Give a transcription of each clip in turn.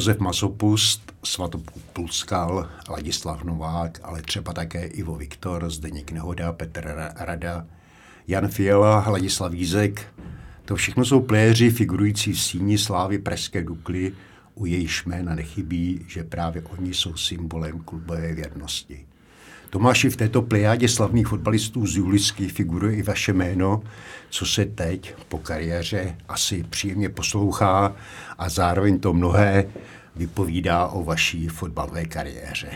Josef Masopust, Svatopulskal, Ladislav Novák, ale třeba také Ivo Viktor, Zdeněk Nehoda, Petr Rada, Jan Fiala, Ladislav Vízek. To všechno jsou pléři figurující v síni slávy Pražské Dukly, u jejich jména nechybí, že právě oni jsou symbolem klubové věrnosti. Tomáši, v této plejádě slavných fotbalistů z Julisky figuruje i vaše jméno, co se teď po kariéře asi příjemně poslouchá a zároveň to mnohé vypovídá o vaší fotbalové kariéře.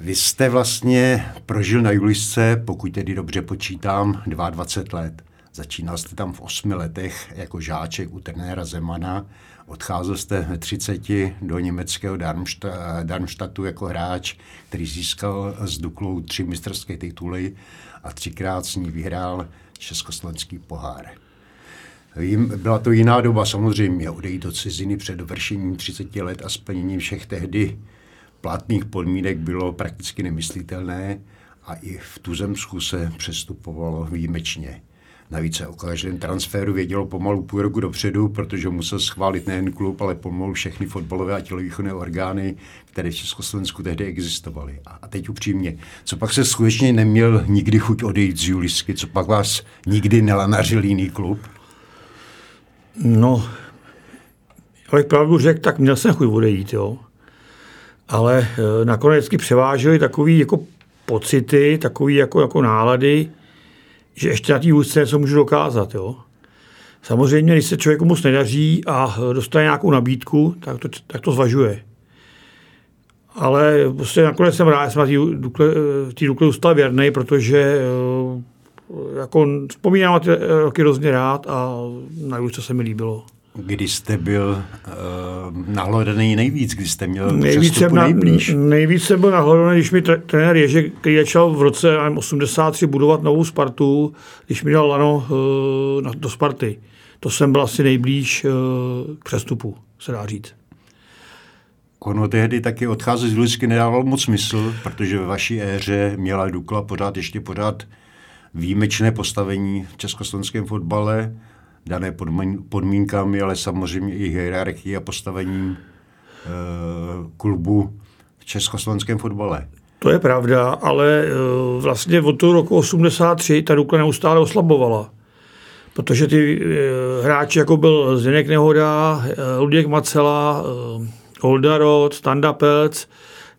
Vy jste vlastně prožil na Julisce, pokud tedy dobře počítám, 22 let. Začínal jste tam v osmi letech jako žáček u trenéra Zemana Odcházel jste ve 30 do německého Darmstadtu jako hráč, který získal s Duklou tři mistrské tituly a třikrát s ní vyhrál československý pohár. Byla to jiná doba samozřejmě, odejít do ciziny před dovršením 30 let a splněním všech tehdy platných podmínek bylo prakticky nemyslitelné a i v Tuzemsku se přestupovalo výjimečně. Navíc se o každém transferu vědělo pomalu půl roku dopředu, protože musel schválit nejen klub, ale pomalu všechny fotbalové a tělovýchovné orgány, které v Československu tehdy existovaly. A teď upřímně, co pak se skutečně neměl nikdy chuť odejít z Julisky, co pak vás nikdy nelanařil jiný klub? No, abych pravdu řekl, tak měl jsem chuť odejít, jo. Ale e, nakonec převážely takový jako pocity, takový jako, jako nálady, že ještě na té úzce něco můžu dokázat. Jo. Samozřejmě, když se člověku moc nedaří a dostane nějakou nabídku, tak to, tak to zvažuje. Ale prostě nakonec jsem rád, že jsem na té Dukle zůstal věrný, protože eh, jako vzpomínám ty roky hrozně rád a na co se mi líbilo. Kdy jste byl uh, nahledaný nejvíc, kdy jste měl nejvíc jsem na, nejblíž? Nejvíc jsem byl nahledaný, když mi trenér Ježek, který začal v roce 83 budovat novou Spartu, když mi dal lano uh, na, do Sparty. To jsem byl asi nejblíž uh, k přestupu, se dá říct. Ono tehdy taky odcházet z Lulisky nedávalo moc smysl, protože ve vaší éře měla Dukla pořád ještě pořád výjimečné postavení v československém fotbale dané podmínkami, ale samozřejmě i hierarchii a postavením e, klubu v československém fotbale. To je pravda, ale e, vlastně od toho roku 83 ta Dukla neustále oslabovala. Protože ty e, hráči, jako byl Zdeněk Nehoda, Luděk Macela, Oldarot, Standa Pelc,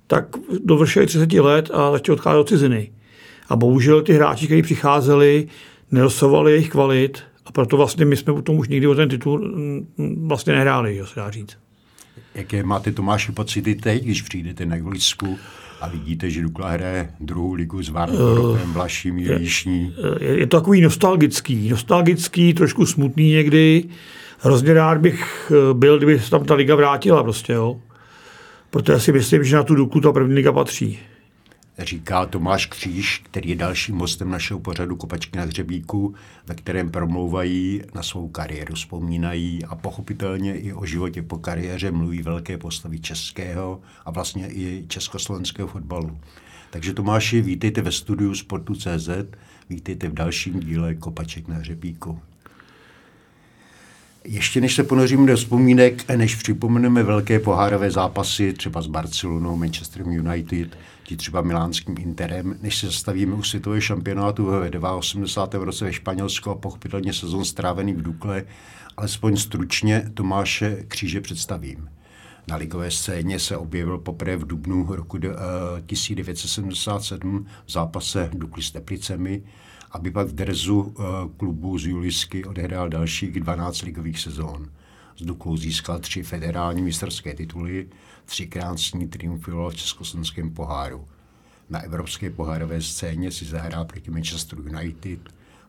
tak dovršili 30 let a začali odcházet do ciziny. A bohužel ty hráči, kteří přicházeli, nedosovali jejich kvalit a proto vlastně my jsme tom už nikdy o ten titul mm, vlastně nehráli, jo, se dá říct. Jaké máte Tomáši pocity teď, když přijdete na Julisku a vidíte, že Dukla hraje druhou ligu s Várnorodem, Vlaším, Líšní? Je, je, to takový nostalgický, nostalgický, trošku smutný někdy. Hrozně rád bych eh, byl, kdyby se tam ta liga vrátila prostě, jo. Protože si myslím, že na tu Duklu ta první liga patří říká Tomáš Kříž, který je dalším hostem našeho pořadu Kopačky na hřebíku, ve kterém promlouvají na svou kariéru, vzpomínají a pochopitelně i o životě po kariéře mluví velké postavy českého a vlastně i československého fotbalu. Takže Tomáši, vítejte ve studiu Sportu.cz, vítejte v dalším díle Kopaček na hřebíku. Ještě než se ponoříme do vzpomínek, než připomeneme velké pohárové zápasy, třeba s Barcelonou, Manchesterem United, či třeba milánským Interem, než se zastavíme u světového šampionátu v 82. roce ve Španělsku a pochopitelně sezon strávený v Dukle, alespoň stručně Tomáše Kříže představím. Na ligové scéně se objevil poprvé v dubnu roku 1977 eh, v zápase Dukly s Teplicemi, aby pak v drezu eh, klubu z Julisky odehrál dalších 12 ligových sezón. S Duklou získal tři federální mistrské tituly, třikrát s ní triumfoval v československém poháru. Na evropské pohárové scéně si zahrál proti Manchester United,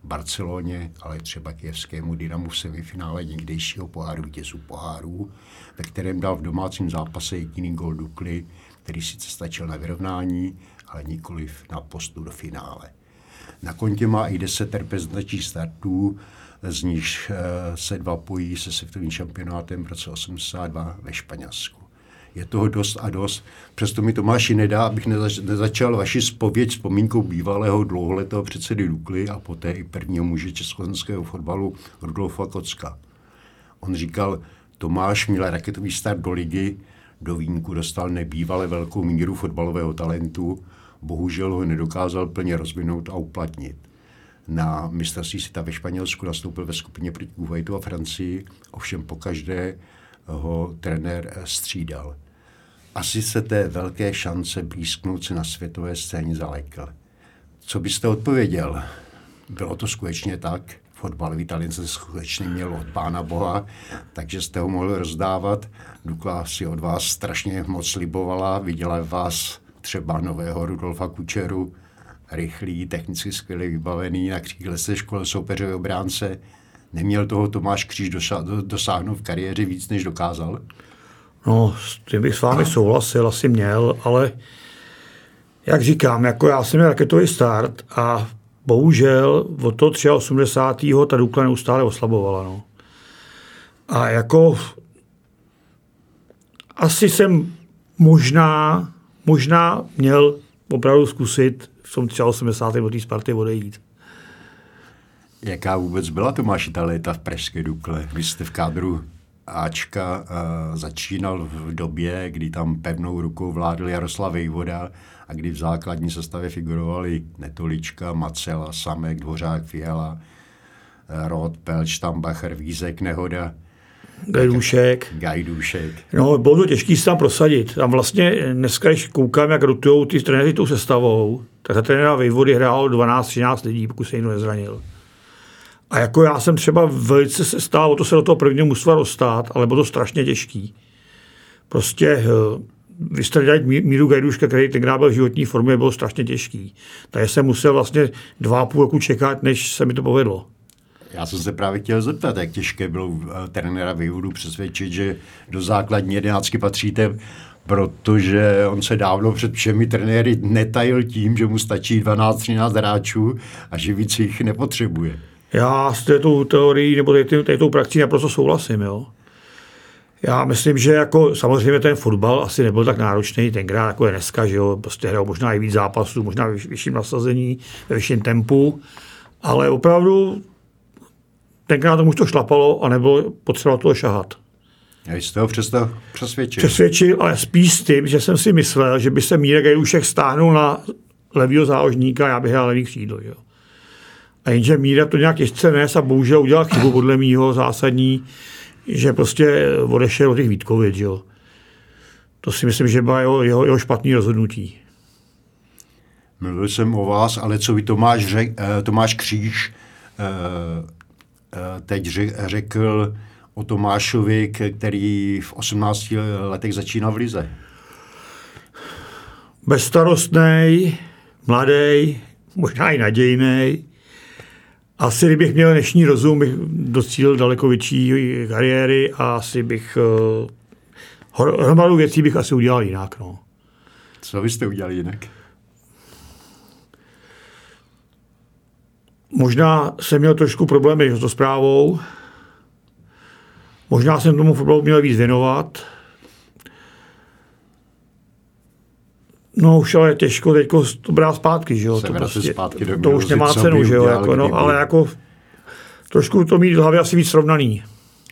Barceloně, ale třeba kijevskému Dynamu v semifinále někdejšího poháru vítězů pohárů, ve kterém dal v domácím zápase jediný gol Dukly, který sice stačil na vyrovnání, ale nikoliv na postu do finále. Na kontě má i deset reprezentačních startů, z nich eh, se dva pojí se světovým šampionátem v roce 82 ve Španělsku. Je toho dost a dost. Přesto mi Tomáši nedá, abych nezač, nezačal vaši spověď vzpomínkou bývalého dlouholetého předsedy Dukly a poté i prvního muže československého fotbalu Rudolfa Kocka. On říkal, Tomáš měl raketový start do ligy, do výjimku dostal nebývale velkou míru fotbalového talentu, bohužel ho nedokázal plně rozvinout a uplatnit. Na mistrovství světa ve Španělsku nastoupil ve skupině proti Kuwaitu a Francii, ovšem pokaždé ho trenér střídal. Asi se té velké šance blízknout se na světové scéně zalekl. Co byste odpověděl? Bylo to skutečně tak? Fotbalový talent se skutečně měl od pána Boha, takže jste ho mohli rozdávat. Dukla si od vás strašně moc libovala, viděla vás třeba nového Rudolfa Kučeru, rychlý, technicky skvěle vybavený, na křídle se škole soupeřové obránce. Neměl toho Tomáš Kříž dosáhnout v kariéře víc, než dokázal? No, s tím bych s vámi souhlasil, asi měl, ale jak říkám, jako já jsem měl raketový start a bohužel od toho 83. ta Dukla neustále oslabovala. No. A jako asi jsem možná, možná měl opravdu zkusit v tom 83. od té Sparty odejít. Jaká vůbec byla Tomáši ta léta v Pražské Dukle? Vy jste v kádru Ačka uh, začínal v době, kdy tam pevnou rukou vládl Jaroslav Vejvoda a kdy v základní sestavě figurovali Netolička, Macela, Samek, Dvořák, Fiala, uh, Rod, Pelč, Tambacher, Vízek, Nehoda. Gajdůšek. Gajdůšek. No, bylo to těžké se tam prosadit. Tam vlastně dneska, když koukám, jak rotujou ty trenéři tou sestavou, tak za trenéra Vejvody hrál 12-13 lidí, pokud se někdo nezranil. A jako já jsem třeba velice se stál o to se do toho prvního mužstva dostat, ale bylo to strašně těžký. Prostě eh, vystředit Míru Gajduška, který tenkrát byl v životní formě, bylo strašně těžký. Takže jsem musel vlastně dva a půl roku čekat, než se mi to povedlo. Já jsem se právě chtěl zeptat, jak těžké bylo eh, trenéra vývodu přesvědčit, že do základní jedenáctky patříte, protože on se dávno před všemi trenéry netajil tím, že mu stačí 12-13 hráčů a že víc jich nepotřebuje. Já s této teorií nebo této praxí naprosto souhlasím. Jo. Já myslím, že jako samozřejmě ten fotbal asi nebyl tak náročný tenkrát, jako je dneska, že jo, prostě hrál možná i víc zápasů, možná v vyšším nasazení, ve vyšším tempu, ale opravdu tenkrát tomu už to šlapalo a nebylo potřeba toho šahat. Já jste ho přesto přesvědčil. Přesvědčil, ale spíš s tím, že jsem si myslel, že by se Mírek Gajušek stáhnul na levýho záložníka, já bych hrál levý křídlo. Jo. A jenže Míra to nějak těžce nes a bohužel udělal chybu podle mýho zásadní, že prostě odešel od těch Vítkovic. Jo. To si myslím, že byla jeho, jeho, jeho špatný rozhodnutí. Mluvil jsem o vás, ale co by Tomáš, řek, eh, Tomáš Kříž eh, teď řekl o Tomášovi, který v 18 letech začínal v Lize? Bezstarostný, mladý, možná i nadějný, asi kdybych měl dnešní rozum, bych docílil daleko větší kariéry a asi bych uh, hromadu věcí bych asi udělal jinak. No. Co byste udělali jinak? Možná jsem měl trošku problémy s to zprávou. Možná jsem tomu fotbalu měl víc věnovat. No už ale těžko teď to brát zpátky, že jo? to, prostě, zpátky do to už nemá cenu, že jo? Jako, no, ale jako trošku to mít v hlavě asi víc srovnaný.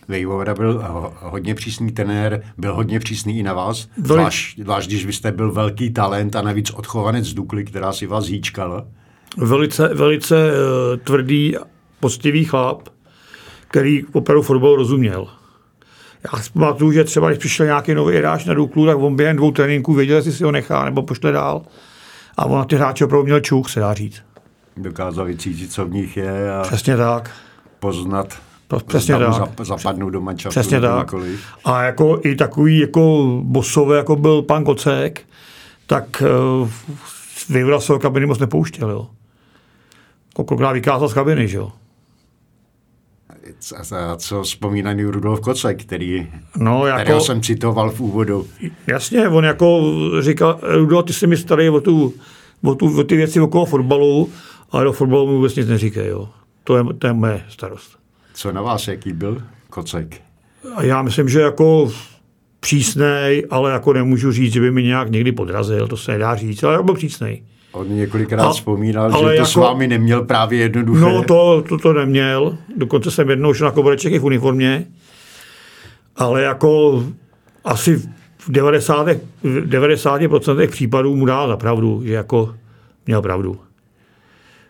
Vejvoda byl hodně přísný trenér, byl hodně přísný i na vás, zvlášť, zvlášť když vy jste byl velký talent a navíc odchovanec z Dukly, která si vás hýčkala. Velice, velice uh, tvrdý, postivý chlap, který opravdu fotbal rozuměl. Já si pamatuju, že třeba když přišel nějaký nový hráč na Duklu, tak on během dvou tréninků věděl, jestli si ho nechá nebo pošle dál. A on na ty hráče opravdu měl čuk, se dá říct. Dokázal vycítit, co v nich je. A Přesně tak. Poznat, Přesně tak. Zap, zapadnout do mančafu. Přesně tak. A jako i takový jako bosové, jako byl pan Kocek, tak uh, Vyvra se kabiny moc nepouštěl. Jo. Kolikrát vykázal z kabiny, že jo a co vzpomínaný Rudolf Kocek, který, no, jako, kterého jsem citoval v úvodu. Jasně, on jako říkal, Rudolf, ty jsi mi starý o, tu, o, tu, o ty věci okolo fotbalu, ale do fotbalu mi vůbec nic neříkej. Jo. To, je, to je moje starost. Co na vás, jaký byl Kocek? A já myslím, že jako přísnej, ale jako nemůžu říct, že by mi nějak někdy podrazil, to se nedá říct, ale byl přísnej. On několikrát a, vzpomínal, že to jako, s vámi neměl právě jednoduché. No to, to, to neměl. Dokonce jsem jednou šel na kobereček i v uniformě. ale jako asi v 90, v 90% případů mu dá za pravdu, že jako měl pravdu.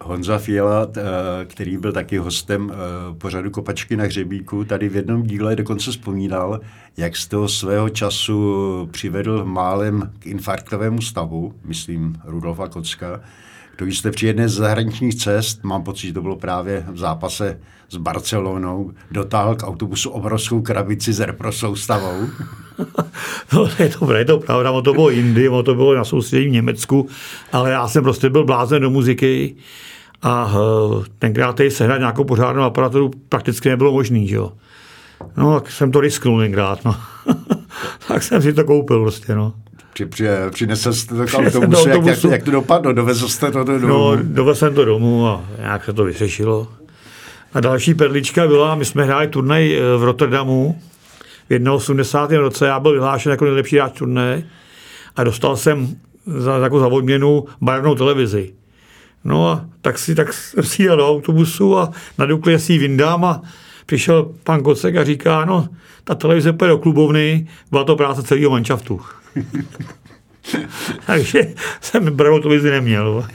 Honza Fiala, eh, který byl taky hostem eh, pořadu Kopačky na hřebíku, tady v jednom díle dokonce vzpomínal, jak z toho svého času přivedl málem k infarktovému stavu, myslím Rudolfa Kocka, který jste při jedné z zahraničních cest, mám pocit, že to bylo právě v zápase s Barcelonou, dotáhl k autobusu obrovskou krabici s reprosoustavou. no, to, je to pravda, to bylo jindy, to bylo na soustředí v Německu, ale já jsem prostě byl blázen do muziky a uh, tenkrát tady sehnat nějakou pořádnou aparaturu prakticky nebylo možný, jo. No, tak jsem to risknul tenkrát, no. tak jsem si to koupil prostě, no. Při, při, přinesl jste to k autobusu, jak, jak, jak, to dopadlo? Dovezl jste to do domu? No, dovezl jsem to domů a nějak se to vyřešilo. A další perlička byla, my jsme hráli turnaj eh, v Rotterdamu v 81. roce, já byl vyhlášen jako nejlepší hráč turné a dostal jsem za, jako za odměnu barevnou televizi. No a tak si tak si jel do autobusu a na Dukli si ji vyndám a přišel pan Kocek a říká, no, ta televize půjde do klubovny, byla to práce celého manšaftu. Takže jsem barevnou televizi neměl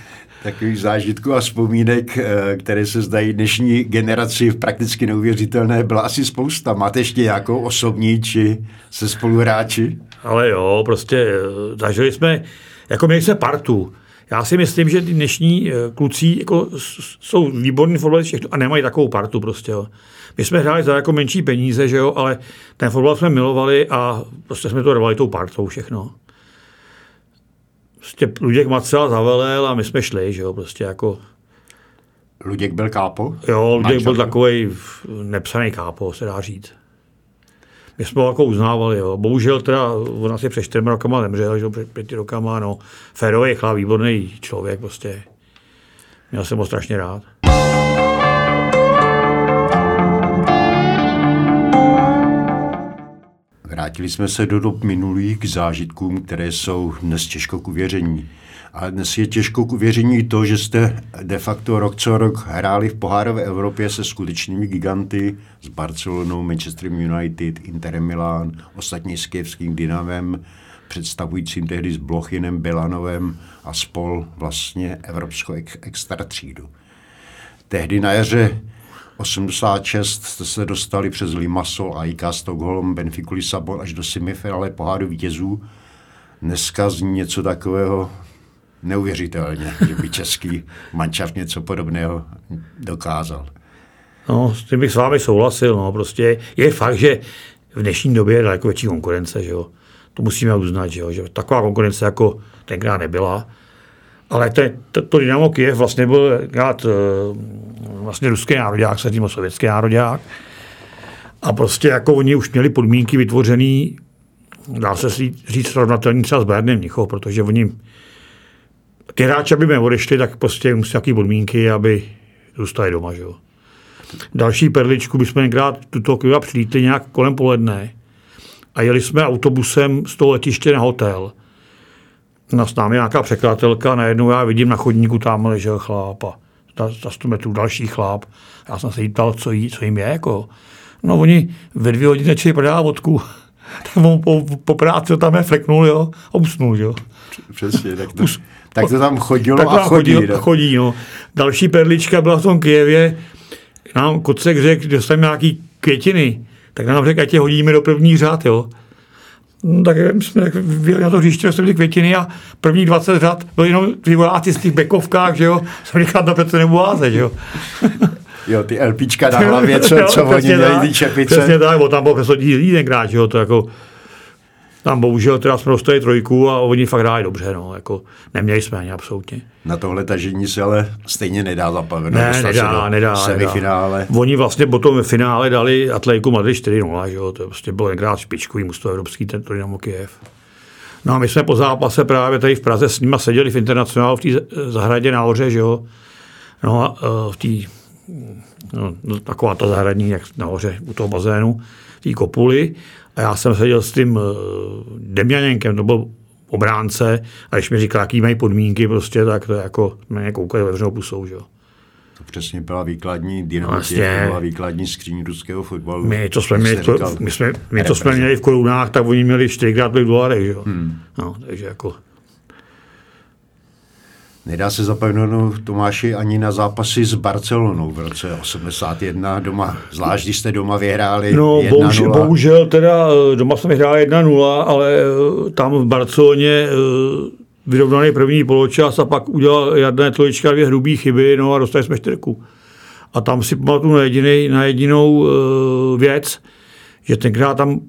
takových zážitků a vzpomínek, eh, které se zdají dnešní generaci v prakticky neuvěřitelné, byla asi spousta. Máte ještě nějakou osobní či se spoluhráči? Ale jo, prostě eh, zažili jsme, jako měli jsme partu. Já si myslím, že ty dnešní eh, kluci jako jsou výborní fotbalisti všechno a nemají takovou partu prostě. Jo. My jsme hráli za jako menší peníze, že jo, ale ten fotbal jsme milovali a prostě jsme to rvali tou partou všechno prostě Luděk Macela zavelel a my jsme šli, že jo, prostě jako... Luděk byl kápo? Jo, Luděk byl takový nepsaný kápo, se dá říct. My jsme ho jako uznávali, jo. Bohužel teda on asi před čtyřmi rokama zemřel, že před pěti rokama, no. Férový chlap, výborný člověk, prostě. Měl jsem ho strašně rád. Vrátili jsme se do dob minulých k zážitkům, které jsou dnes těžko k uvěření. A dnes je těžko k uvěření to, že jste de facto rok co rok hráli v pohárové Evropě se skutečnými giganty s Barcelonou, Manchester United, Interem Milan, ostatně s Kijevským Dynamem, představujícím tehdy s Blochinem, Belanovem a spol vlastně evropskou extra třídu. Tehdy na jaře 86 jste se dostali přes Limassol, AIK, Stockholm, Benfica Lisabon až do semifinále pohádu vítězů. Dneska zní něco takového neuvěřitelně, že by český mančav něco podobného dokázal. No, s tím bych s vámi souhlasil. No. Prostě je fakt, že v dnešní době je daleko větší konkurence. Že jo. To musíme uznat, že, jo. že taková konkurence jako tenkrát nebyla. Ale to, to, to Dynamo Kiev vlastně byl krát, eh, vlastně ruský národák, se tím sovětský národák. A prostě jako oni už měli podmínky vytvořený, dá se říct srovnatelný třeba s Bayernem Mnichov, protože oni ty hráči, aby mě odešli, tak prostě musí nějaké podmínky, aby zůstali doma. Že jo. Další perličku bychom někdy tuto kviva přilítli nějak kolem poledne a jeli jsme autobusem z toho letiště na hotel – na s námi nějaká překladatelka, najednou já vidím na chodníku tam ležel chláp a za, za 100 metrů další chláp. Já jsem se jí ptal, co, jí, co jim je. Jako. No oni ve dvě hodiny začali prodávat vodku. tak on po, po, práci tam je fleknul, jo, a usnul, jo. Přesně, tak to, tak to tam chodilo tak a chodí. Chodí, no. chodí, no. Další perlička byla v tom Kijevě, nám Kocek řekl, že dostaneme nějaký květiny, tak nám řekl, ať tě hodíme do první řád, jo. No, tak jsme byli na to hřiště, jsme byli květiny a první 20 řad byli jenom ty vojáci z těch bekovkách, že jo, jsem říkal, to přece nebudu házet, že jo. Jo, ty LPčka na hlavě, co, co oni měli, ty čepice. Přesně tak, bo tam přes lidí tenkrát, že jo, to jako, tam bohužel teda jsme dostali trojku a oni fakt hráli dobře, no, jako neměli jsme ani absolutně. Na tohle tažení se ale stejně nedá zapomenout. Ne, nedá, nedá, semifinále. Nedá. Oni vlastně potom ve finále dali Atletiku Madrid 4-0, že jo, to prostě bylo tenkrát špičkový mužstvo evropský, ten Dynamo Kiev. No a my jsme po zápase právě tady v Praze s nima seděli v internacionálu v té zahradě nahoře, že jo. No a uh, v té, no, no, taková ta zahradní, jak nahoře u toho bazénu, v té kopuli. A já jsem seděl s tím uh, Demjaněnkem, to byl obránce, a když mi říká, jaký mají podmínky, prostě, tak to jako mě koukali otevřenou pusou. Že? To přesně byla výkladní dynamiky, Vlastně. to byla výkladní skříň ruského fotbalu. My to jsme, měli, to, říkal, my jsme, my to jsme měli v korunách, tak oni měli čtyřikrát tolik dolarech, že jo. Hmm. No, takže jako, Nedá se zapomenout Tomáši ani na zápasy s Barcelonou v roce 81 doma, zvlášť když jste doma vyhráli No, 1-0. bohužel, bohužel teda eh, doma jsme hráli 1-0, ale eh, tam v Barceloně eh, vyrovnaný první poločas a pak udělal Jarné Tolička dvě hrubé chyby, no a dostali jsme čtyřku. A tam si pamatuju na, jedinej, na jedinou uh, věc, že tenkrát tam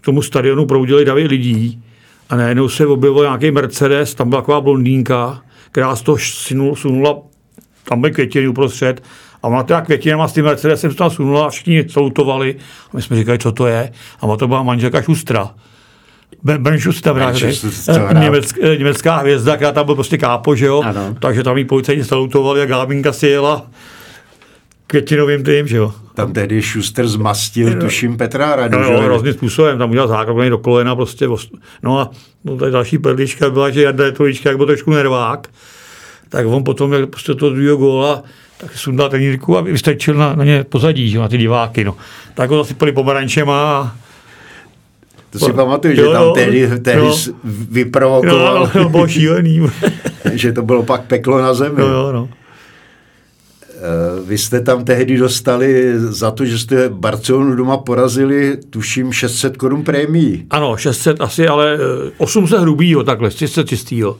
k tomu stadionu proudili davy lidí a najednou se objevil nějaký Mercedes, tam byla taková blondýnka, která z toho sunula, sunula tam byly květiny uprostřed a ona teda květinama s tím Mercedesem se tam sunula a všichni salutovali. A my jsme říkali, co to je. A ona to byla manželka Šustra. Ben, ben Schuster, eh, německ, eh, německá hvězda, která tam byl prostě kápo, že jo? Ano. Takže tam jí policajti salutovali a Gábinka si jela květinovým tím, že jo? Tam tehdy Schuster zmastil, tuším, Petra Radu. No, že jo, hrozným způsobem, tam udělal zákrok do kolena prostě. os- No a no, tady další perlička byla, že Jarda Jetovička, jak byl trošku nervák, tak on potom, jak prostě to druhého góla, tak sundal trenírku a vystrčil na, na ně pozadí, že, jo, na ty diváky. No. Tak ho zasypali pomerančema a To si pamatuju, že Jo, tam jo, tehdy, tehdy jo. s- no, vyprovokoval, no, no, bylo šílený. že to bylo pak peklo na zemi. no, jo, no. Eh, Vy jste tam tehdy dostali za to, že jste Barcelonu doma porazili, tuším, 600 korun prémií. Ano, 600 asi, ale eh, 800 hrubýho takhle, 300 čistýho.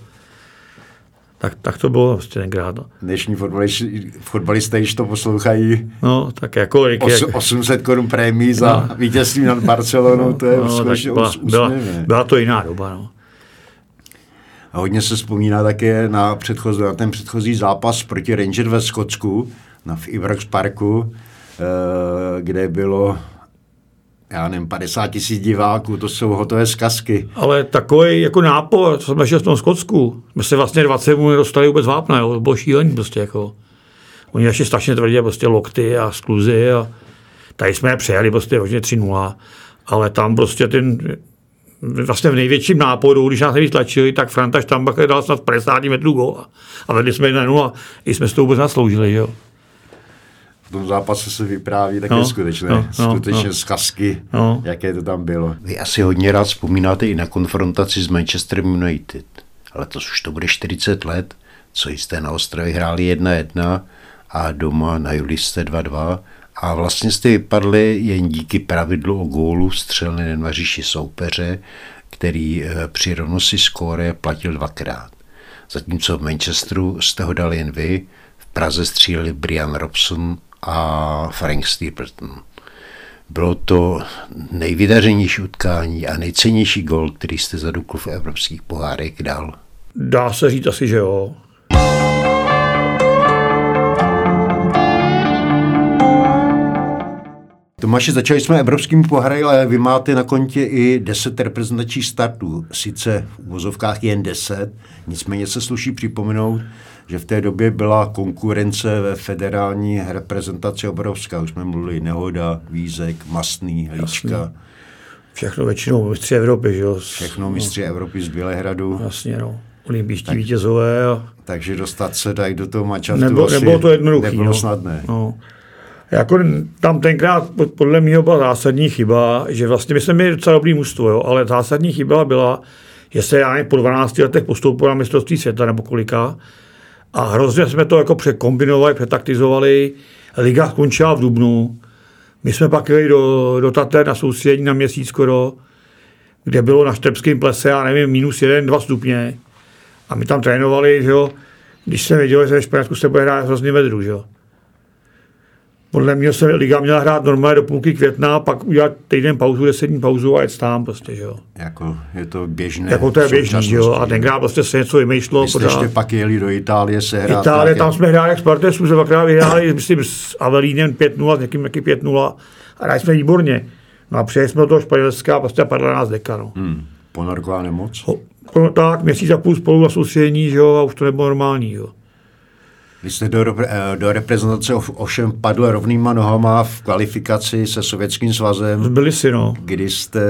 Tak, tak to bylo prostě tenkrát. No. Dnešní fotbalisti, fotbalisté, když to poslouchají, no tak jako, jak, os, 800 korun prémií za no. vítězství nad Barcelonou, to je no, tak skutečně byla, byla, byla, to jiná doba. No. A hodně se vzpomíná také na, předchozí, na ten předchozí zápas proti Ranger ve Skotsku, na v Ibrox Parku, eh, kde bylo já nevím, 50 tisíc diváků, to jsou hotové zkazky. Ale takový jako nápor, co jsme šli v tom Skotsku, jsme se vlastně 20 minut nedostali vůbec vápna, jo. bylo šílený prostě jako. Oni ještě strašně tvrdě prostě lokty a skluzy a tady jsme je přejeli prostě hodně 3-0, ale tam prostě ten vlastně v největším náporu, když nás nejvíc tlačili, tak Franta Štambach dal snad 50 metrů góla. A vedli jsme 1-0 i jsme s to vůbec nasloužili, jo. V tom zápase se vypráví také No, skutečné, no, no, skutečně no. zkazky, No. jaké to tam bylo. Vy asi hodně rád vzpomínáte i na konfrontaci s Manchesterem United. Ale to už to bude 40 let, co jste na ostrově hráli 1-1 a doma na Julisce 2-2 a vlastně jste vypadli jen díky pravidlu o gólu střelném na říši soupeře, který eh, při rovnosti skóre platil dvakrát. Zatímco v Manchesteru jste ho dali jen vy, v Praze stříleli Brian Robson a Frank Stapleton. Bylo to nejvydařenější utkání a nejcennější gol, který jste za Duklu v evropských pohárech dal. Dá se říct asi, že jo. Tomáši, začali jsme evropským pohary, ale vy máte na kontě i 10 reprezentačních startů. Sice v úvozovkách jen 10, nicméně se sluší připomenout, že v té době byla konkurence ve federální reprezentaci obrovská. Už jsme mluvili Nehoda, Vízek, Mastný, Lička, Všechno většinou mistři Evropy, že jo. všechno mistři Evropy z Bělehradu. Vlastně, no. Olympijští vítězové a Takže dostat se tady do toho mačatu Nebo, asi nebylo to jednoduché. nebylo no. snadné. No. Jako tam tenkrát pod- podle mě byla zásadní chyba, že vlastně my jsme měli docela dobrý mužstvo, jo, ale zásadní chyba byla, že se já po 12 letech postoupil na mistrovství světa nebo kolika a hrozně jsme to jako překombinovali, přetaktizovali. Liga skončila v Dubnu. My jsme pak jeli do, do Tater na soustředění na měsíc skoro, kde bylo na Štrbském plese, já nevím, minus 1, 2 stupně. A my tam trénovali, že jo, když jsem věděl, že ve Španělsku se bude hrát hrozně vedru, že jo. Podle mě se liga měla hrát normálně do půlky května, pak udělat týden pauzu, deset dní pauzu a jet tam prostě, že jo. Jako je to běžné. Jako to je běžný, že jo. A tenkrát prostě se něco vymýšlo. Vy jste ještě pak jeli do Itálie se hrát. Itálie, tam jsme hráli jak Sparta, jsme se dvakrát vyhráli, myslím, s Avelínem 5-0, s někým taky 5-0 a hráli jsme výborně. No a přijeli jsme do toho Španělska a prostě padla nás deka, no. Hmm, ponorková nemoc. No, tak, měsíc a půl spolu na soustředění, že jo, a už to nebylo normální, jo. Vy jste do, eh, do reprezentace ovšem padl rovnýma nohama v kvalifikaci se Sovětským svazem. V Bilisi, no. Kdy jste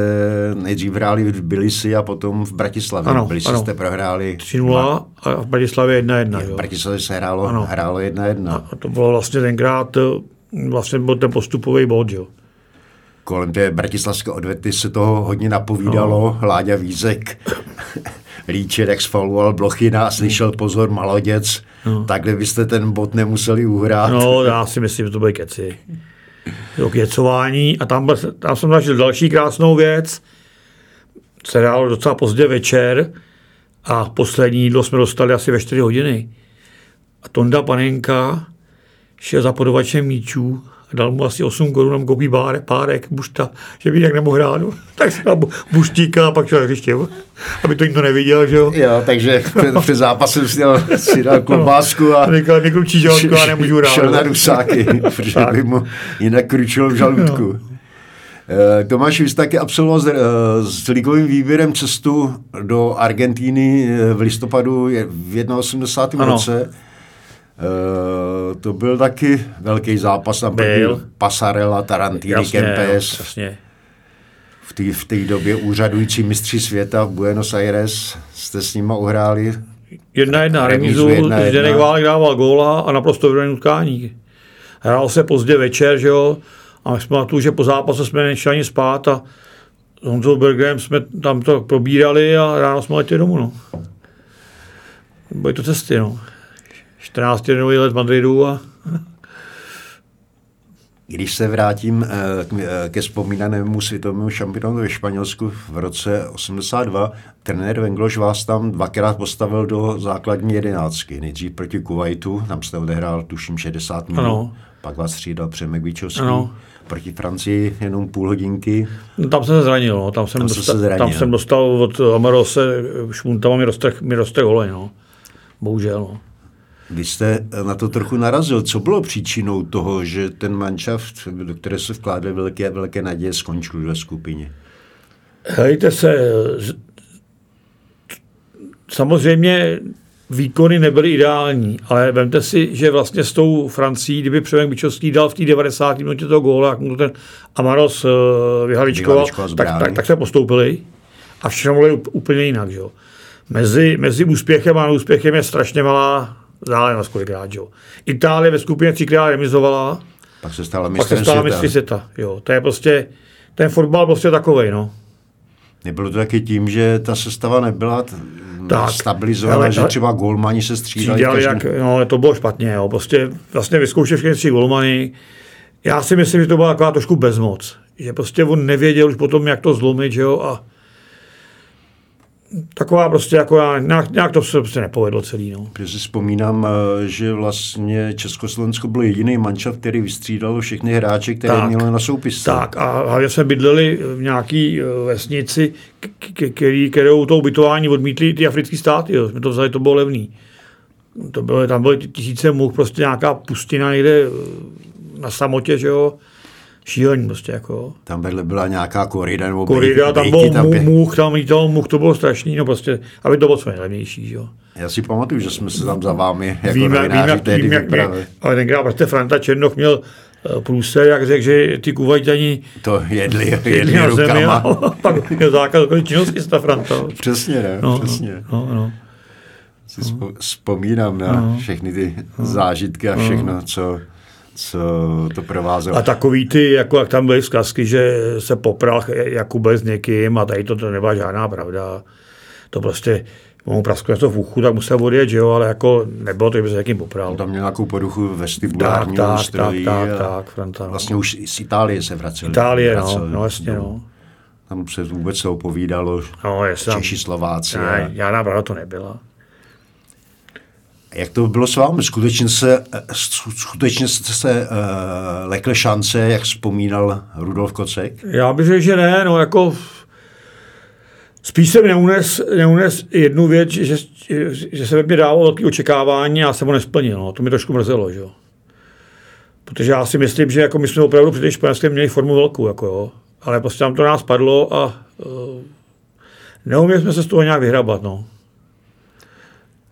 nejdřív hráli v Bilisi a potom v Bratislavě. Ano, v Bilisi ano. jste prohráli 3-0 a v Bratislavě 1-1. V. Bratislavě se hrálo, Ano. hrálo 1-1. A to bylo vlastně tenkrát, eh, vlastně byl ten postupový bod, jo. Kolem té bratislavské odvety se toho hodně napovídalo. No. Láďa Vízek, Líček, jak sfauloval Blochina a slyšel pozor Maloděc. No. Takhle byste ten bod nemuseli uhrát. No, já si myslím, že to byly keci. To kecování a tam, byl- tam jsem zažil další krásnou věc. Se docela pozdě večer a poslední jídlo jsme dostali asi ve 4 hodiny. A Tonda Panenka šel za podovačem míčů dal mu asi 8 korun, koupí bár, párek, bušta, že by jak nemohl hrát. no. Tak se dal bu- buštíka a pak šel na hřiště, aby to nikdo neviděl, že jo. Jo, takže před, před zápasem si dal, si dal klobásku a říkal, mi klučí žaludku a nemůžu hrát. šel na no. rusáky, protože by mu jinak kručilo v žaludku. Eh, Tomáš, vy jste taky absolvoval s, eh, s ligovým výběrem cestu do Argentíny eh, v listopadu v 81. Ano. roce. Eh, To byl taky velký zápas. Tam Byl. Pasarela, Tarantini, Jasně, Kempes. jasně. V té v době úřadující mistři světa v Buenos Aires jste s nima uhráli. Jedna jedna Remízu jedna. Zdeněk Válek dával góla a naprosto vyrovnaný utkání. Hrál se pozdě večer, že jo, a my jsme tu, že po zápase jsme nešli ani spát a s Honzou Bergerem jsme tam to probírali a ráno jsme letěli domů, no. Byly to cesty, no. 14 dennový let v Madridu a Když se vrátím eh, eh, ke vzpomínanému světovému šampionu ve Španělsku v roce 82, trenér Vengloš vás tam dvakrát postavil do základní jedenáctky. Nejdřív proti Kuwaitu, tam jste odehrál tuším 60 minut, Ano. pak vás střídal Přemek Víčovský. Ano. Proti Francii jenom půl hodinky. no, tam jsem se zranil, no. tam, jsem Tam dostal, se zranil. tam jsem dostal od Amarose šmuntama mi roztrh, mi roztrh holeň, no. Bohužel, no. Vy jste eh, na to trochu narazil. Co bylo příčinou toho, že ten manšaft, do které se vkládaly velké, velké naděje, skončil ve skupině? Hejte se, samozřejmě výkony nebyly ideální, ale vemte si, že vlastně s tou Francií, kdyby Přemek Bičovský dal v té 90. minutě toho góla, jak mu ten Amaros eh, vyhaličkoval, tak, tak, tak, se postoupili a všechno bylo úplně jinak. Že? jo. Mezi, mezi úspěchem a neúspěchem je strašně malá záležitost kolikrát. Jo. Itálie ve skupině třikrát remizovala, Pak se stala pak se mistrem stala světa. světa. Jo. To je prostě, ten fotbal prostě takovej, no. Nebylo to taky tím, že ta sestava nebyla t- Tak. stabilizovaná, Ale- že třeba golmani se střídali. Každý- jak, no, to bylo špatně, jo. Prostě vlastně vyzkoušel všechny tři golmany. Já si myslím, že to byla taková trošku bezmoc. Že prostě on nevěděl už potom, jak to zlomit, že jo, a taková prostě jako já, nějak, nějak to se prostě nepovedlo celý, no. Protože si vzpomínám, eh, že vlastně Československo byl jediný manšaft, který vystřídal všechny hráče, které Tak. mělo na soupisce. Tak a hlavně jsme bydleli v nějaký eh, vesnici, k- k- který, kterou to ubytování odmítli ty africké státy. Jo. Jsme to vzali, to bylo levný. To bylo, tam byly tisíce much, prostě nějaká pustina někde eh, na samotě, že jo. Šílený prostě jako. Tam vedle byla nějaká korida nebo Korida, bejky- tam byl mu, pě- much, tam lítal much, to bylo strašný, no prostě, aby to bylo co nejlevnější, jo. Já si pamatuju, že jsme se tam za vámi jako Víme, víme, novináři jak, tehdy víme, jak, vypravili. ale tenkrát prostě Franta Černoch měl eh, průser, jak řekl, že ty Kuvajtani To jedli, jedli, jedli na zemi rukama. a pak měl zákaz činnosti z ta Franta. Přesně, ne? No, Přesně. no, no. Si spo- vzpomínám na všechny ty zážitky a všechno, co, co to provázelo. A takový ty, jako jak tam byly vzkazky, že se popral Jakube s někým a tady to, to nebyla žádná pravda. To prostě, mu prasklo něco v uchu, tak musel odjet, že jo, ale jako nebylo to, že by se někým popral. Tam měl nějakou poruchu Tak, vestibulárního tak, tak, ústrojí. tak, tak, Franta, no. Vlastně už z Itálie se vracel. Itálie, no, vracel no jasně, domů. no. Tam se vůbec se opovídalo. No, Češi, Slováci. ne, a- žádná pravda to nebyla. Jak to bylo s vámi? Skutečně se, eh, skutečně se uh, lekl šance, jak vzpomínal Rudolf Kocek? Já bych řekl, že ne, no jako spíš jsem neunes, neunes jednu věc, že, že se ve mně dávalo velké očekávání a jsem ho nesplnil, no. to mi trošku mrzelo, že. Protože já si myslím, že jako my jsme opravdu před Španělskem měli formu velkou, jako jo. ale prostě tam to nás padlo a uh, neuměli jsme se z toho nějak vyhrabat, no.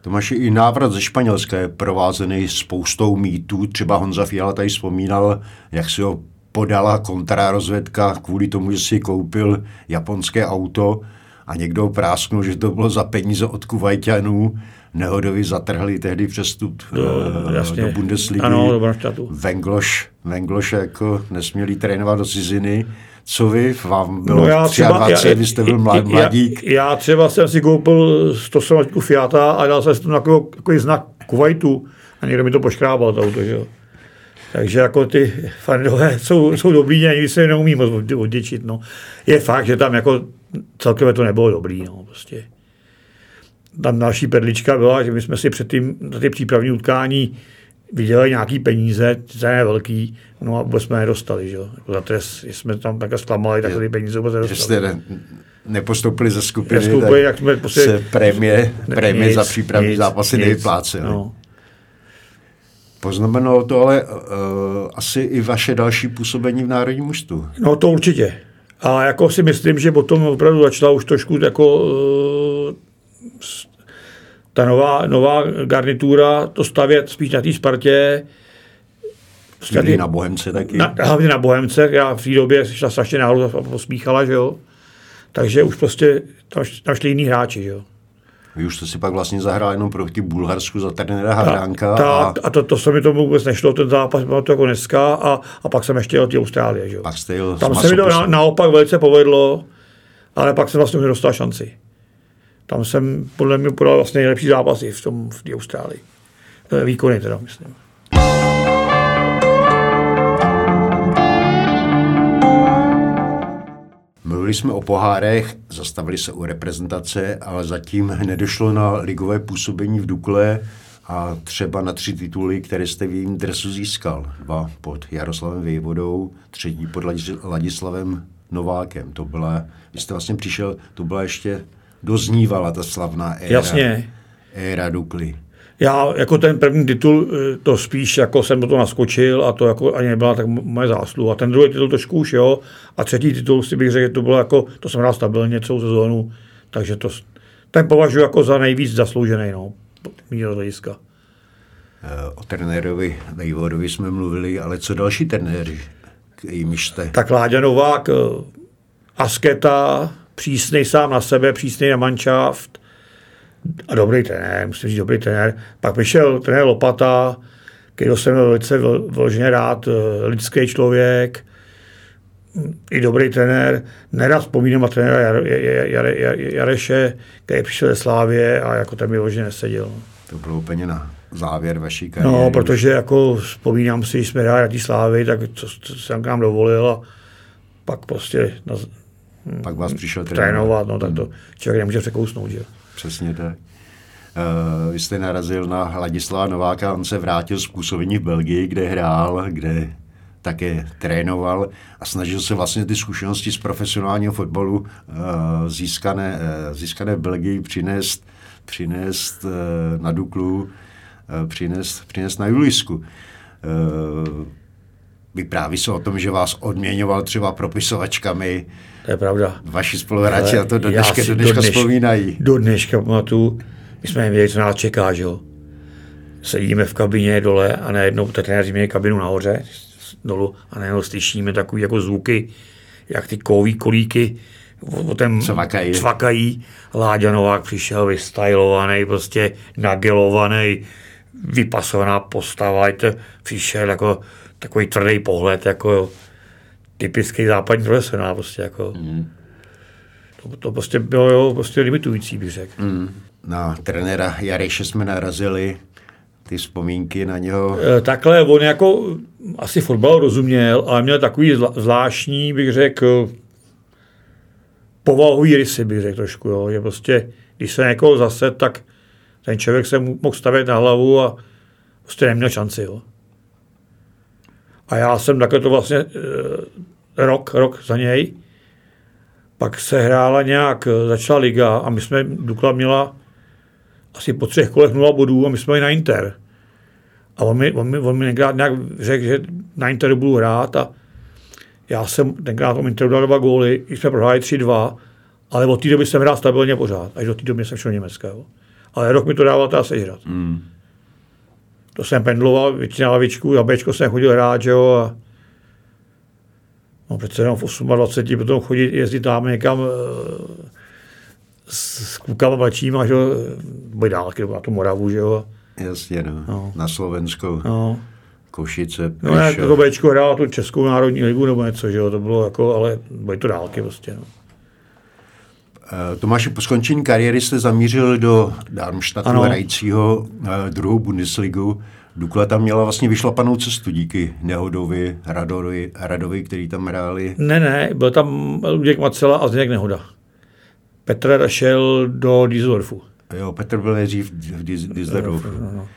Tomáš, i návrat ze Španělska je provázený spoustou mýtů. Třeba Honza Fiala tady vzpomínal, jak si ho podala kontrarozvědka kvůli tomu, že si koupil japonské auto a někdo prásknul, že to bylo za peníze od Kuvajťanů. Nehodovi zatrhli tehdy přestup do, uh, do Bundesligy. Ano, do Vengloš, Vengloš jako nesměli trénovat do ciziny. Co vy? Vám bylo no já třeba, 23, já, vy jste byl mlad, mladík. Já, já, třeba jsem si koupil 107 Fiata a dal jsem si to takový, takový znak Kuwaitu a někdo mi to poškrábal to auto, že jo. Takže jako ty fandové jsou, jsou dobrý, a nikdy se neumí moc odděčit. No. Je fakt, že tam jako celkově to nebylo dobrý. No, prostě. Tam další perlička byla, že my jsme si předtím na ty přípravní utkání vydělali nějaký peníze, je velký, no a vůbec jsme nedostali, že jo. Jako za to, jsme tam takhle zklamali, tak ty peníze vůbec nedostali. Že jste ne, nepostoupili ze skupiny, ze skupiny tak, jsme prostě, se prémie, prémie nic, za přípravní nic, zápasy nevyplácely. No. Poznamenalo to ale uh, asi i vaše další působení v národním mužstvu. No to určitě. A jako si myslím, že potom opravdu začala už trošku jako uh, ta nová, nová garnitura to stavět spíš na té Spartě. Prostě na Bohemce taky. Na, hlavně na Bohemce, já v té době šla strašně náhodou a pospíchala, že jo. Takže už prostě tam, tam šli jiní hráči, že jo. Vy už jste si pak vlastně zahrál jenom proti Bulharsku za trenéra Havránka. Ta, a, a to, to, se mi tomu vůbec nešlo, ten zápas byl to jako dneska a, a pak jsem ještě jel ty Austrálie. Že jo. Pak jste jel Tam se mi to na, naopak velice povedlo, ale pak jsem vlastně už nedostal šanci. Tam jsem podle mě podal vlastně nejlepší zápasy v tom v Austrálii. Výkony teda, myslím. Mluvili jsme o pohárech, zastavili se u reprezentace, ale zatím nedošlo na ligové působení v Dukle a třeba na tři tituly, které jste v jejím dresu získal. Dva pod Jaroslavem Vejvodou, třetí pod Ladislavem Novákem. To byla, vy jste vlastně přišel, to byla ještě, doznívala ta slavná éra. Jasně. Éra Dukly. Já jako ten první titul, eh, to spíš jako jsem do toho naskočil a to jako ani nebyla tak moje zásluha. Ten druhý titul trošku už jo a třetí titul si bych řekl, že to bylo jako, to jsem hrál stabilně celou sezónu, takže to, ten považuji jako za nejvíc zasloužený, no, mýho hlediska. Eh, o trenérovi Vejvodovi jsme mluvili, ale co další trenéři, jimiž jste? Tak Láďa Novák, eh, Asketa, přísnej sám na sebe, přísnej na manšaft, a dobrý trenér, musím říct dobrý trenér. Pak přišel trenér Lopata, který jsem velice vloženě rád, eh, lidský člověk, i dobrý trenér. Nerad vzpomínám na trenéra Jareše, který přišel ze Slávě a jako ten mi vloženě neseděl. To bylo úplně na závěr vaší kariéry. No, protože jako vzpomínám si, když jsme hráli Slávy, tak to, to jsem k nám dovolil a pak prostě na, pak vás přišel trénovat, no, tak to člověk nemůže překousnout. Že? Přesně tak. Uh, vy jste narazil na Hladislava Nováka, on se vrátil z působení v Belgii, kde hrál, kde také trénoval a snažil se vlastně ty zkušenosti z profesionálního fotbalu uh, získané, uh, získané v Belgii přinést, přinést uh, na Duklu, uh, přinést, přinést na Julisku. Uh, vypráví se o tom, že vás odměňoval třeba propisovačkami. To je pravda. Vaši spoluhráči a to do dneška, do dneška do dneš, vzpomínají. Do dneška pamatuju, my jsme nevěděli, co nás čeká, že jo. Sedíme v kabině dole a najednou ten trenéři měli kabinu nahoře, dolu a najednou slyšíme takové jako zvuky, jak ty kový kolíky o ten cvakají. cvakají. Láďa Novák přišel vystylovaný, prostě nagelovaný, vypasovaná postava, to přišel jako takový tvrdý pohled, jako typický západní profesionál, prostě jako. Mm. To, to, prostě bylo jo, prostě limitující, bych řekl. Mm na trenéra Jareše jsme narazili, ty vzpomínky na něho? E, takhle, on jako asi fotbal rozuměl, ale měl takový zvláštní, bych řekl, povahový rysy, bych řekl trošku, jo. Je prostě, když se někoho zase, tak ten člověk se mohl stavět na hlavu a prostě neměl šanci, jo. A já jsem takhle to vlastně e, rok, rok za něj. Pak se hrála nějak, začala liga a my jsme, Dukla měla asi po třech kolech nula bodů a my jsme jeli na Inter. A on mi, on mi, on mi tenkrát nějak řekl, že na Interu budu hrát a já jsem tenkrát tom Interu dal dva góly, když jsme prohráli 3-2, ale od té doby jsem hrál stabilně pořád, až do té doby jsem šel do Německa. Jo. ale rok mi to dával teda sežrat. Mm. To jsem pendloval, většina lavičku, na Bčko jsem chodil hrát, že jo, a no přece jenom v 28 potom chodit, jezdit tam někam eh, s, klukama mladšíma, že jo, dálky na tu Moravu, že jo. Jasně, no. No. Na Slovensku, No. Košice, No ne, to Bčko hrál tu Českou národní ligu nebo něco, že jo, to bylo jako, ale byly to dálky prostě, no. Eh, Tomáši, po skončení kariéry jste zamířil do Darmstadtu hrajícího eh, druhou Bundesligu. Dukla tam měla vlastně vyšlapanou cestu díky Nehodovi, Radovi, Radovi, který tam hráli. Ne, ne, byl tam Luděk Macela a Zdeněk Nehoda. Petr šel do Düsseldorfu. Jo, Petr byl nejdřív v Düsseldorfu. No,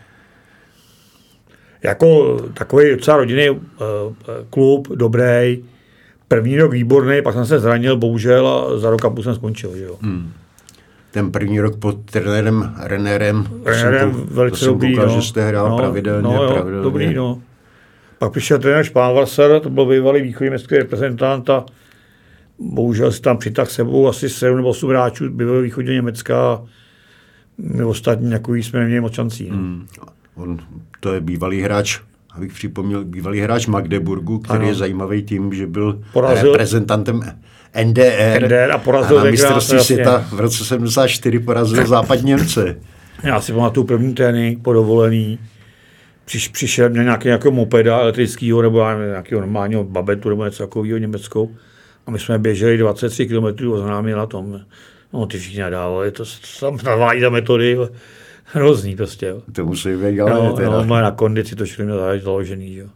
Jako takový docela rodinný uh, klub, dobrý. První rok výborný, pak jsem se zranil, bohužel, a za rok a půl jsem skončil. Že jo. Hmm. Ten první rok pod trenérem Renérem. Jsem to- velice jsem dobrý. koukal, no. že jste hrál no, pravidelně. No, jo, pravidelně. dobrý, no. Pak přišel trenér Špánvasser, to byl bývalý východní městský reprezentant a bohužel si tam přitáhl sebou asi 7 nebo 8 hráčů bývalého východně Německa. My ostatní takový jsme neměli moc šancí. No. Hmm. On, to je bývalý hráč, abych připomněl, bývalý hráč Magdeburgu, který Ano. je zajímavý tím, že byl Porazil- reprezentantem NDR, NDR a porazil na tenkrát, mistrovství světa v roce 74 porazil západní Němce. Já si pamatuju první trénink po dovolený. Přiš, přišel mě nějaký, nějakého mopeda elektrického nebo nějakého normálního babetu nebo něco takového německou. A my jsme běželi 23 km od námi na tom. No ty všichni nadávali, to tam navádí ta metody. Hrozný prostě. To musí být, ale No, no, má na kondici to všechno založený. Jo.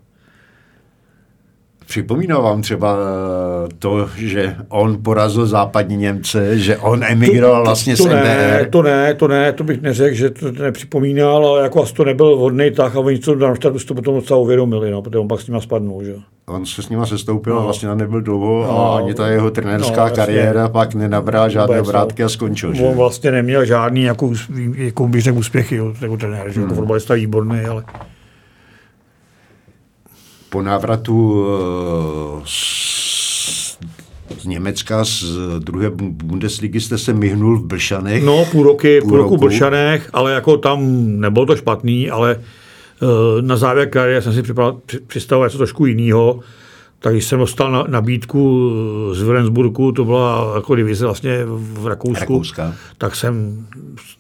Připomíná vám třeba eh, to, že on porazil západní Němce, že on emigroval vlastně z to ne, NDR. to ne, to ne, to bych neřekl, že to nepřipomínal, ale jako asi to nebyl vhodný tak a oni Darmstadtu si to potom docela uvědomili, no, protože on pak s nima spadnul, že jo. On se s nima sestoupil a No. vlastně tam nebyl dlouho No. a ani ta jeho trenérská No, jasně. kariéra pak nenabral žádné Vůbec, no. vrátky a skončil. Že? On vlastně neměl žádný jako, jako bych řekl, úspěchy, jo, jako trenér, že jako fotbalista výborný, ale Po návratu eh, z, z Německa, z druhé Bu- Bundesligy jste se myhnul v Blšanech. no půl roky, půl, Půl roku v. Blšanech, ale jako tam nebylo to špatný, ale eh, na závěr kariéry jsem si připravil, při- představoval něco trošku jiného, tak když jsem dostal na, nabídku z Wilhelmsburgu, to byla jako divize vlastně v Rakousku, Rakouska. tak jsem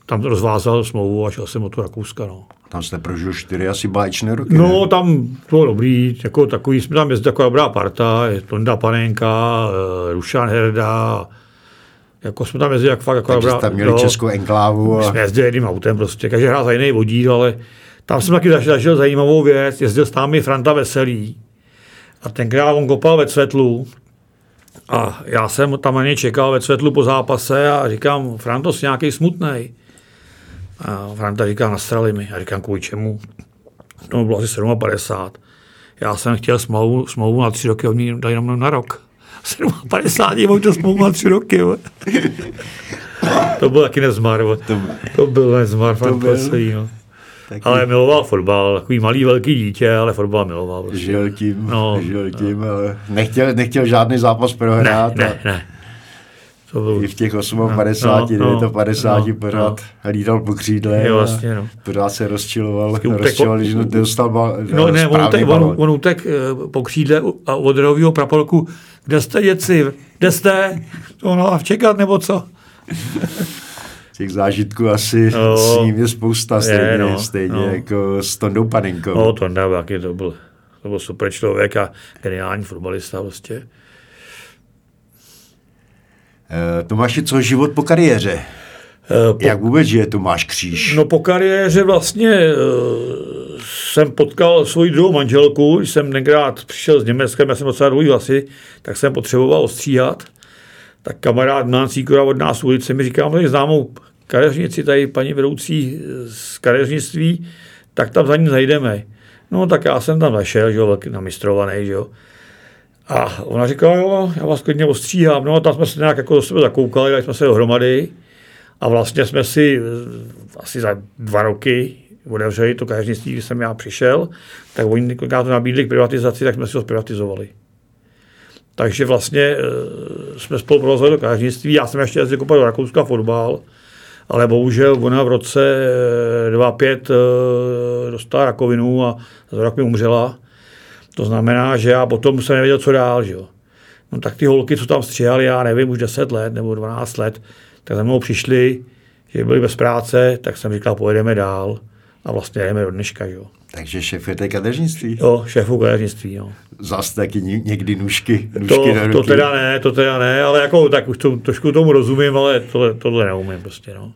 tam rozvázal smlouvu a šel jsem o tu Rakouska. No. Tam jste prožil čtyři asi báječné roky. No, ne? tam to bylo dobrý, jako takový, jsme tam jezdili taková dobrá parta, Tonda Panenka, eh, Rušan Herda, jako jsme tam jezdili jak fakt jako Takže dobrá. tam měli no, českou enklávu. A... jsme jezdili jedným autem prostě, každý hrál za jiný vodíl, ale tam jsem taky zažil, zažil zajímavou věc, jezdil s námi Franta Veselý a tenkrát on kopal ve Cvetlu a já jsem tam na něj čekal ve Cvetlu po zápase a říkám, Franto, jsi nějaký smutnej. A Franta říká, nastrali mi. Já říkám, kvůli čemu? To bylo asi 57. Já jsem chtěl smlouvu, smlouvu na tři roky, oni dali jenom na rok. 57, můj to smlouvu na tři roky. to byl taky nezmar. To- To byl nezmar. Veselý, no. Taky Ale miloval fotbal, takový malý, velký dítě, ale fotbal miloval. Prostě. žil tím, No, žil tím. ale Nechtěl, nechtěl žádný zápas prohrát. Ne, a ne, ne. To byl, I v těch 58, No, no, 50 no, pořád lítal po křídle. Jo, a vlastně, no. Pořád se rozčiloval, rozčiloval, že nedostal ba, No ne, on utek, on, on utek eh, po křídle a od rovýho prapolku, kde jste děci, kde jste? To no, čekat nebo co? Těch zážitků asi No. s ním je spousta, stejně, no, stejně no. jako s Tondou Panenkou. No, to jaký to byl. To byl super člověk a geniální fotbalista vlastně. Eh, Tomáši, co život po kariéře? Eh, Po, Jak vůbec žije Tomáš Kříž? No po kariéře vlastně e, jsem potkal svoji druhou manželku, když jsem tenkrát přišel z Německa, já jsem docela dlouhý vlasy, tak jsem potřeboval ostříhat. Tak kamarád Milan od nás ulice mi říká, tady známou kadeřnici, tady paní vedoucí z kadeřnictví, tak tam za ní zajdeme. No tak já jsem tam zašel, že jo, velký namistrovaný, že jo. A ona říkala, jo, já vás klidně ostříhám. No a tam jsme se nějak jako do sebe zakoukali, dali jsme se dohromady. A vlastně jsme si eh, asi za dva roky otevřeli to kadeřnictví, když jsem já přišel, tak oni kolikrát to nabídli k privatizaci, tak jsme si to zprivatizovali. Takže vlastně e, jsme spolu provozovali to kadeřnictví, já jsem ještě jezdil kopat do Rakouska fotbal ale bohužel ona v roce 2005 dostala rakovinu a za rok mi umřela. To znamená, že já potom jsem nevěděl, co dál. Že jo. No tak ty holky, co tam stříhali, já nevím, už 10 let nebo 12 let, tak za mnou přišli, že byli bez práce, tak jsem říkal, pojedeme dál a vlastně jdeme do dneška. Jo. Takže šéfujete kadeřnictví? Jo, šéfu kadeřnictví, jo. Zas taky někdy nůžky, nůžky to, na ruky. to teda ne, to teda ne, ale jako tak už to, trošku tomu rozumím, ale tohle, tohle neumím prostě, no.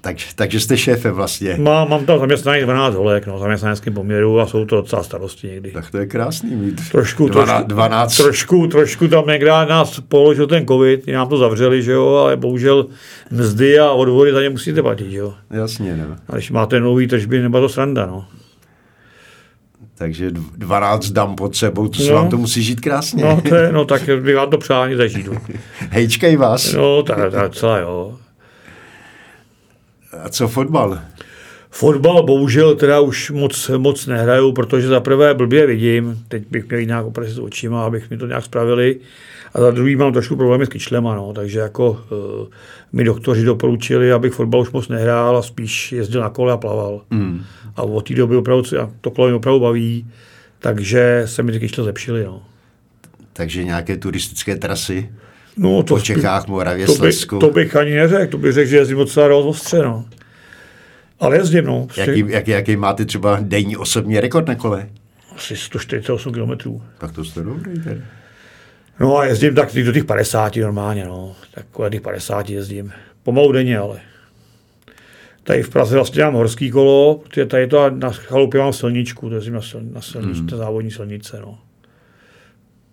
Tak, takže jste šéfem vlastně. Má, mám tam zaměstnaných 12 holek, no, zaměstnaneckém poměru a jsou to docela starosti někdy. Tak to je krásný mít. Trošku, 12, 12. Trošku, trošku tam někdy nás položil ten covid, nám to zavřeli, že jo, ale bohužel mzdy a odvody za ně musíte platit, že jo. Jasně, no. A když máte nový tržby, nebo to sranda, no. Takže 12 dám pod sebou, to se no, vám to musí žít krásně. No, to je, no tak bych vám to přál ani zažít. Hejčkej vás. No, tak, tak celá, jo. A co fotbal? Fotbal bohužel teda už moc, moc nehraju, protože za prvé blbě vidím, teď bych měl nějak operaci s očima, abych mi to nějak spravili, a za druhý mám trošku problémy s kyčlema, no, takže jako uh, mi doktoři doporučili, abych fotbal už moc nehrál a spíš jezdil na kole a plaval. Mm. A od té doby opravdu, to kolo mě opravdu baví, takže se mi ty kyčle zlepšily. No. Takže nějaké turistické trasy? No, to po Čechách, Moravě, to. By, to bych ani neřekl, to bych řekl, že jezdím docela dost ostře, no. Ale jezdím, no. Jaký, jaký, jaký máte třeba denní osobní rekord na kole? Asi 148 km. Tak to jste dobrý tedy. No a jezdím tak do těch 50 normálně, no. Tak kolem těch 50 jezdím. Pomalu denně, ale. Tady v Praze vlastně mám horský kolo, protože tady to na chalupě mám silničku, to jezdím na, sil, na silničce, mm. závodní silnice, no.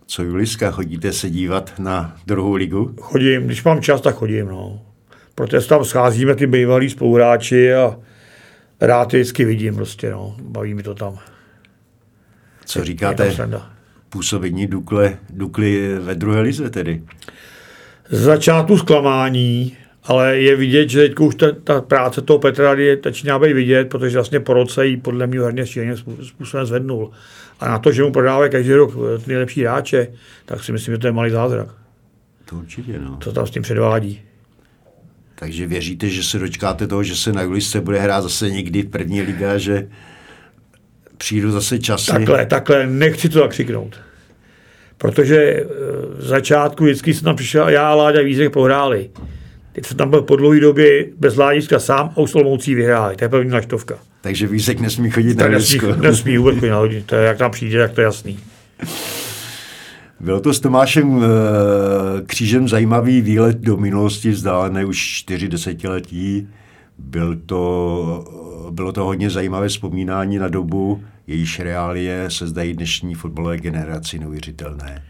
Co Juliska, chodíte se dívat na druhou ligu? Chodím, když mám čas, tak chodím, no. Protože tam scházíme ty bývalí spoluhráči a rád je vždycky vidím prostě, no. Baví mi to tam. Co říkáte působení Dukle, Dukly ve druhé lize tedy? Z začátku zklamání, ale je vidět, že teď už ta, ta práce toho Petra je, začíná být vidět, protože vlastně po roce ji podle mě herně šíleně způsobem zvednul. A na to, že mu prodávají každý rok nejlepší hráče, tak si myslím, že to je malý zázrak. To určitě, no. Co tam s tím předvádí. Takže věříte, že se dočkáte toho, že se na Julisce bude hrát zase někdy v první liga, že přijdu zase časy? Takhle, takhle, nechci to zakřiknout. Protože eh, v začátku vždycky jsem tam přišel já a Láďa Vízek pohráli. Teď jsem tam byl po dlouhé době bez Ládička sám a Usolomoucí vyhráli. To je první naštovka. Takže Vízek nesmí chodit tak na nesmí, nesmí vůbec chodit na To je, jak tam přijde, jak to je jasný. Bylo to s Tomášem e, Křížem zajímavý výlet do minulosti, vzdálené už čtyři desetiletí. Byl to, bylo to hodně zajímavé vzpomínání na dobu, jejíž reálie se zdají dnešní fotbalové generaci neuvěřitelné.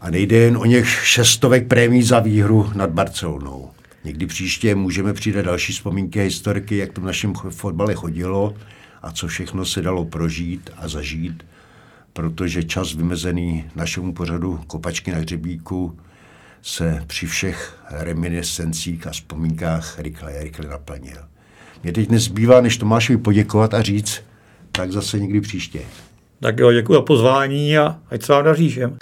A nejde jen o něch šestovek prémí za výhru nad Barcelonou. Někdy příště můžeme přijít další vzpomínky a historiky, jak to v našem fotbale chodilo a co všechno se dalo prožít a zažít, protože čas vymezený našemu pořadu Kopačky na hřebíku se při všech reminiscencích a vzpomínkách rychle, rychle naplnil. Mě teď nezbývá, než Tomášovi poděkovat a říct, tak zase někdy příště. Tak jo, děkuji za pozvání a ať se vám daří všem.